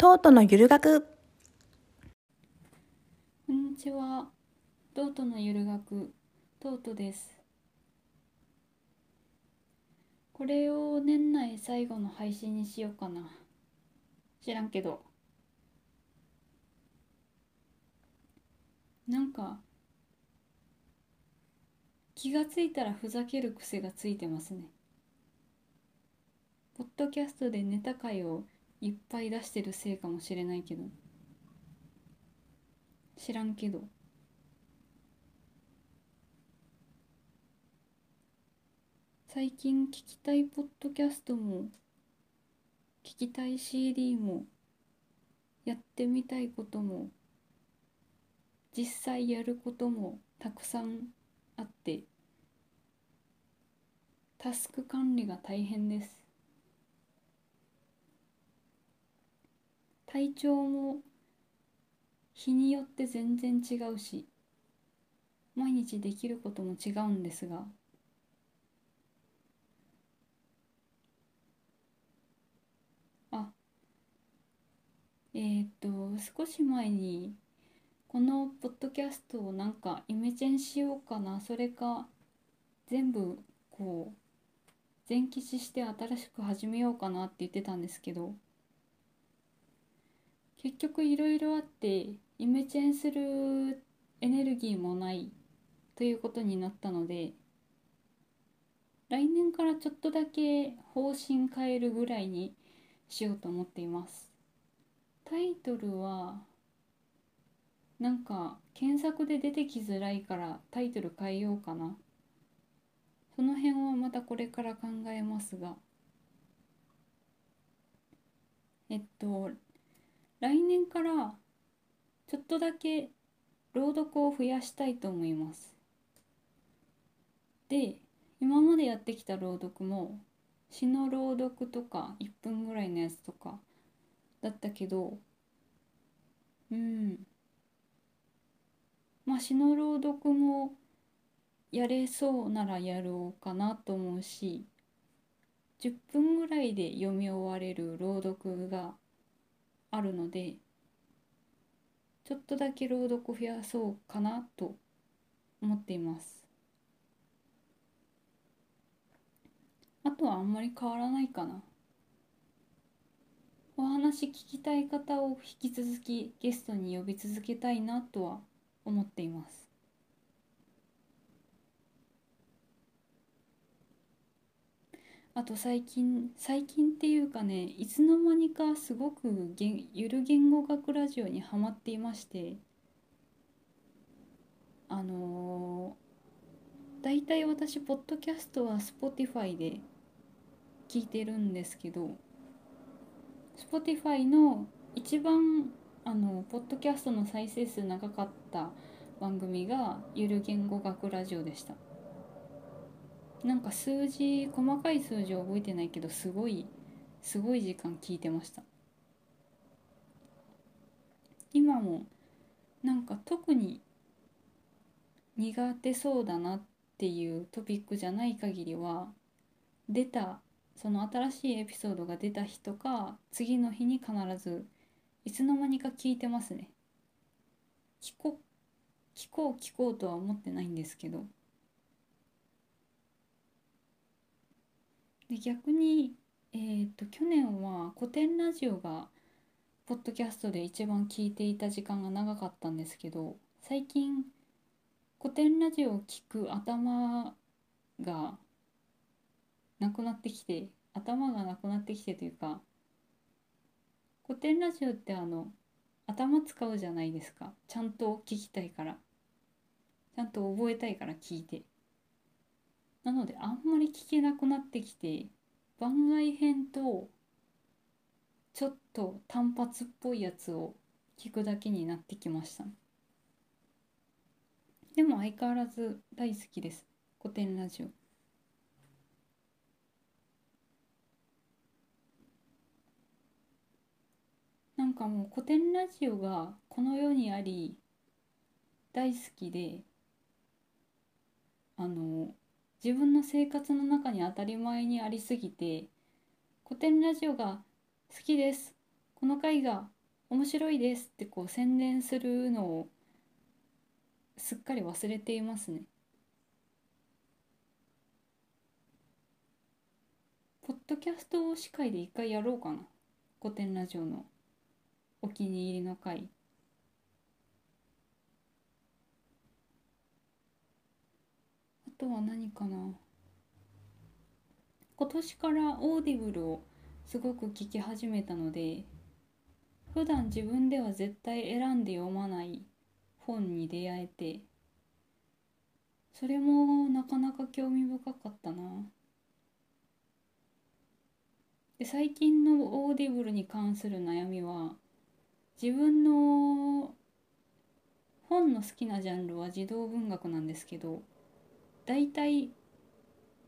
トートのゆる学こんにちは。トートのゆる学、トートです。これを年内最後の配信にしようかな。知らんけど。なんか、気がついたらふざける癖がついてますね。ポッドキャストでネタ回をいっぱい出してるせいかもしれないけど。知らんけど最近聞きたいポッドキャストも聞きたい CD もやってみたいことも実際やることもたくさんあってタスク管理が大変です体調も日によって全然違うし毎日できることも違うんですがあえ、っと少し前にこのポッドキャストをなんかイメチェンしようかなそれか全部こう全消しして新しく始めようかなって言ってたんですけど結局いろいろあってイメチェンするエネルギーもないということになったので来年からちょっとだけ方針変えるぐらいにしようと思っています。タイトルはなんか検索で出てきづらいからタイトル変えようかな。その辺はまたこれから考えますが。えっと来年からちょっとだけ朗読を増やしたいと思います。で今までやってきた朗読も詩の朗読とか1分ぐらいのやつとかだったけどうん。まあ詩の朗読もやれそうならやろうかなと思うし10分ぐらいで読み終われる朗読があるのでちょっとだけ朗読増やそうかなと思っています。あとはあんまり変わらないかな。お話聞きたい方を引き続きゲストに呼び続けたいなとは思っています。あと最近最近っていうかねいつの間にかすごくゆる言語学ラジオにハマっていましてあのー、大体私ポッドキャストは Spotify で聞いてるんですけど Spotify の一番あのポッドキャストの再生数長かった番組がゆる言語学ラジオでした。なんか数字細かい数字は覚えてないけどすごいすごい時間聞いてました。今もなんか特に苦手そうだなっていうトピックじゃない限りは出たその新しいエピソードが出た日とか次の日に必ずいつの間にか聞いてますね。聞こ聞こう聞こうとは思ってないんですけど。で逆に、えーと、去年は古典ラジオがポッドキャストで一番聞いていた時間が長かったんですけど最近古典ラジオを聞く頭がなくなってきて頭がなくなってきてというか古典ラジオってあの頭使うじゃないですかちゃんと聞きたいからちゃんと覚えたいから聞いて。なのであんまり聞けなくなってきて番外編とちょっと単発っぽいやつを聞くだけになってきました。でも相変わらず大好きです。古典ラジオ。なんかもう古典ラジオがこの世にあり大好きであの自分の生活の中に当たり前にありすぎて古典ラジオが好きです。この回が面白いですってこう宣伝するのをすっかり忘れていますね。ポッドキャスト司会で一回やろうかな。古典ラジオのお気に入りの回。とは何かな？今年から Audibleをすごく聞き始めたので普段自分では絶対選んで読まない本に出会えてそれもなかなか興味深かったな。で最近の Audibleに関する悩みは自分の本の好きなジャンルは児童文学なんですけど大体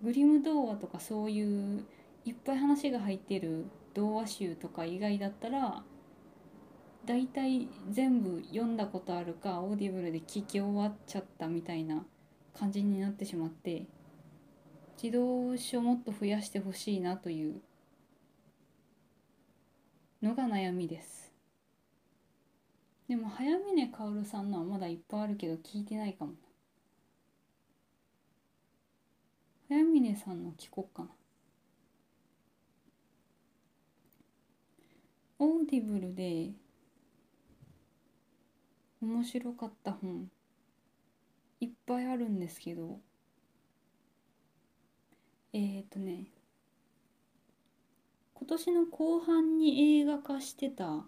グリム童話とかそういういっぱい話が入ってる童話集とか以外だったら大体全部読んだことあるか Audible で聞き終わっちゃったみたいな感じになってしまって児童書もっと増やしてほしいなというのが悩みです。でも早峰薫さんのはまだいっぱいあるけど聞いてないかもはやみねさんの聞こっかな。 Audible で面白かった本いっぱいあるんですけど。えっ、ー、とね。今年の後半に映画化してた。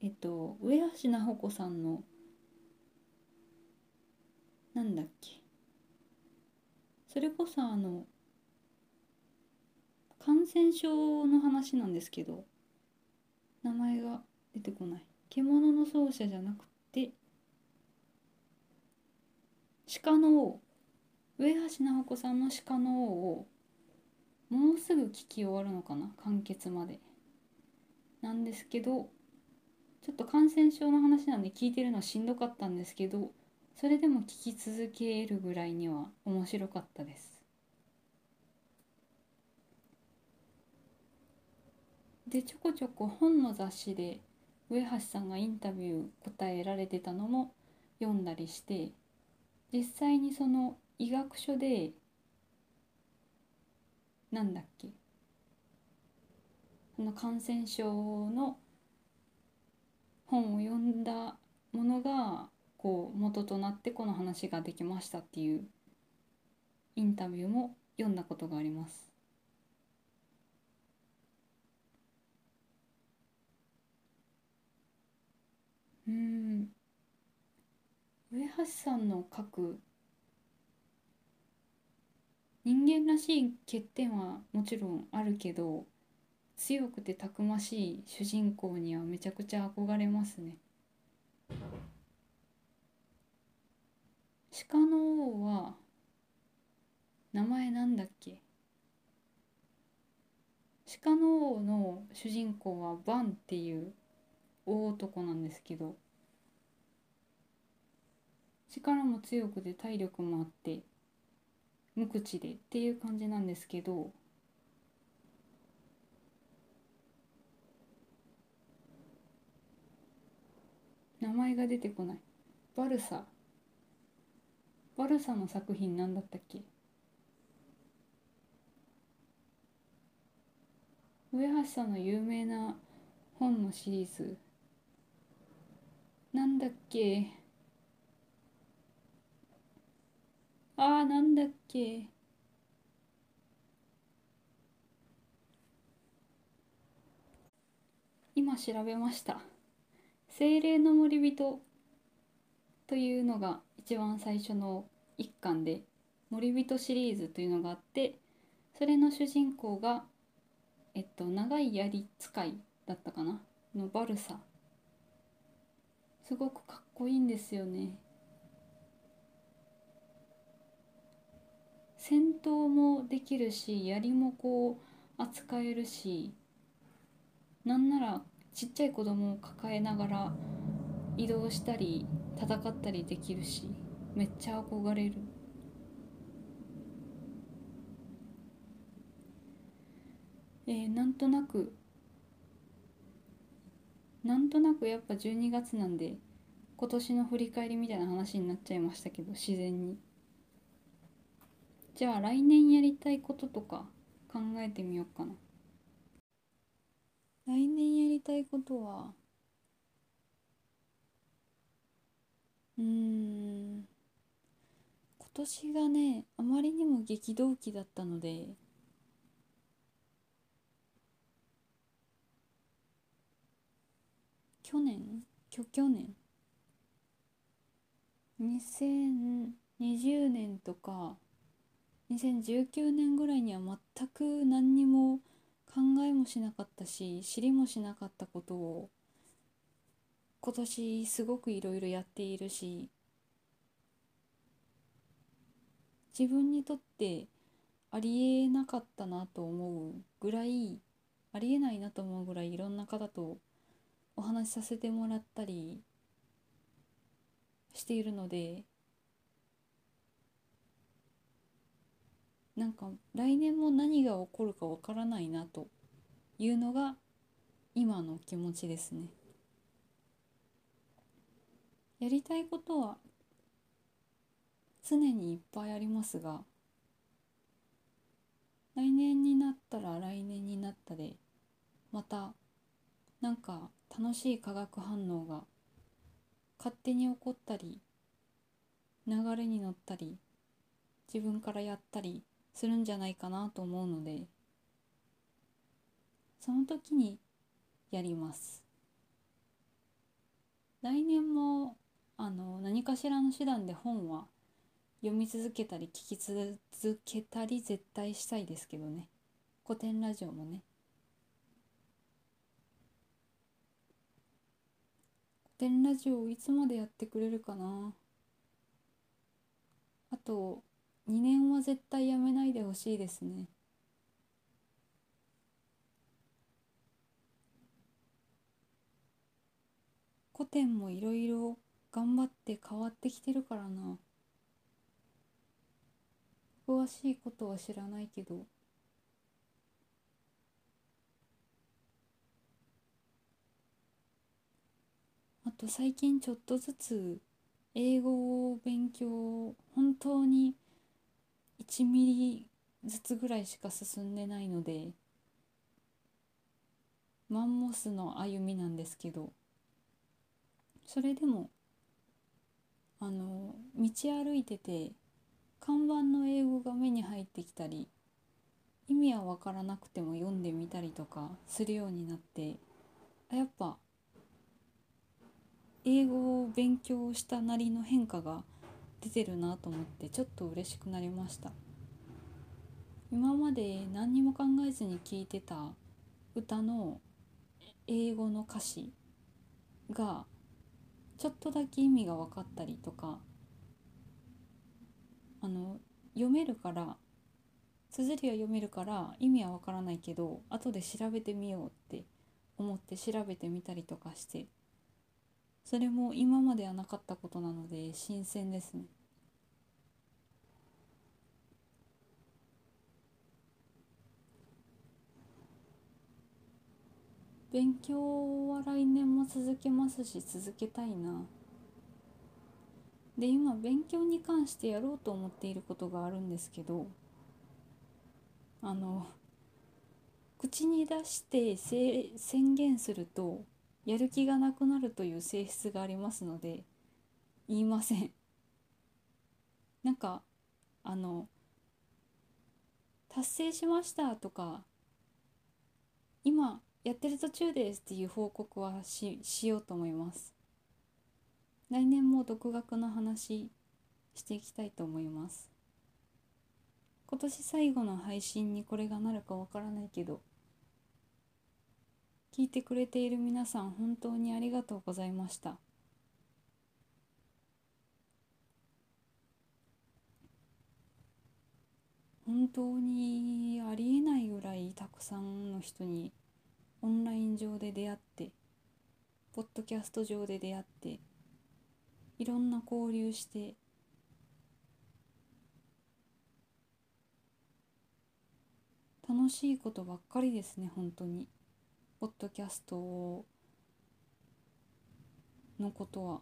えっと上橋菜穂子さんのなんだっけ？それこそあの感染症の話なんですけど名前が出てこない。獣の奏者じゃなくて鹿の王。上橋直子さんの鹿の王をもうすぐ聞き終わるのかな？完結まで。なんですけどちょっと感染症の話なんで聞いてるのしんどかったんですけどそれでも聞き続けるぐらいには面白かったです。でちょこちょこ本の雑誌で上橋さんがインタビュー答えられてたのも読んだりして実際にその医学書でなんだっけその感染症の本を読んだものがこう元となってこの話ができましたっていうインタビューも読んだことがあります。うん上橋さんの書く人間らしい欠点はもちろんあるけど強くてたくましい主人公にはめちゃくちゃ憧れますね。鹿の王は名前なんだっけ？鹿の王の主人公はバンっていう大男なんですけど力も強くて体力もあって無口でっていう感じなんですけど名前が出てこない。バルサ。バルサの作品何だったっけ？上橋さんの有名な本のシリーズ。なんだっけ？あーなんだっけ？今調べました「精霊の森人」というのが一番最初の一巻で森人シリーズというのがあってそれの主人公がえっと長い槍使いだったかな？のバルサ。すごくかっこいいんですよね。戦闘もできるし槍もこう扱えるしなんならちっちゃい子供を抱えながら移動したり戦ったりできるしめっちゃ憧れる。えー、なんとなくなんとなくやっぱ12月なんで今年の振り返りみたいな話になっちゃいましたけど自然に。じゃあ来年やりたいこととか考えてみようかな。来年やりたいことはうん。今年がねあまりにも激動期だったので去年？去去年？2020年とか2019年ぐらいには全く何にも考えもしなかったし知りもしなかったことを今年すごくいろいろやっているし自分にとってありえなかったなと思うぐらいありえないなと思うぐらいいろんな方とお話しさせてもらったりしているのでなんか来年も何が起こるかわからないなというのが今の気持ちですね。やりたいことは常にいっぱいありますが来年になったら来年になったでまたなんか楽しい化学反応が勝手に起こったり流れに乗ったり自分からやったりするんじゃないかなと思うのでその時にやります。来年もあの何かしらの手段で本は読み続けたり聞き続けたり絶対したいですけどね。古典ラジオもね。古典ラジオいつまでやってくれるかな。あと2年は絶対やめないでほしいですね。古典もいろいろ頑張って変わってきてるからな。詳しいことは知らないけど。あと最近ちょっとずつ英語を勉強本当に1ミリずつぐらいしか進んでないのでマンモスの歩みなんですけどそれでもあの道歩いてて看板の英語が目に入ってきたり意味は分からなくても読んでみたりとかするようになってあやっぱ英語を勉強したなりの変化が出てるなと思ってちょっと嬉しくなりました。今まで何にも考えずに聴いてた歌の英語の歌詞がちょっとだけ意味が分かったりとかあの読めるから綴りは読めるから意味は分からないけど後で調べてみようって思って調べてみたりとかしてそれも今まではなかったことなので新鮮ですね。勉強は来年も続けますし続けたいな。で今勉強に関してやろうと思っていることがあるんですけどあの口に出して宣言するとやる気がなくなるという性質がありますので言いませんなんかあの達成しましたとか今やってる途中ですっていう報告はししようと思います。来年も独学の話していきたいと思います。今年最後の配信にこれがなるかわからないけど聞いてくれている皆さん本当にありがとうございました。本当にありえないぐらいたくさんの人にオンライン上で出会ってポッドキャスト上で出会っていろんな交流して楽しいことばっかりですね本当に。ポッドキャストのことは。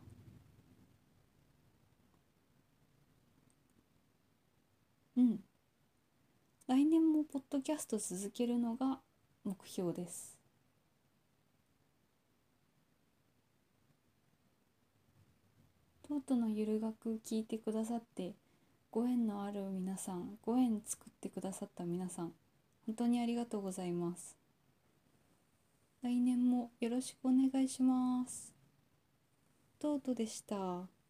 うん。来年もポッドキャスト続けるのが目標です。京都のゆる学聞いてくださってご縁のある皆さんご縁作ってくださった皆さん本当にありがとうございます来年もよろしくお願いしますとうとうでした。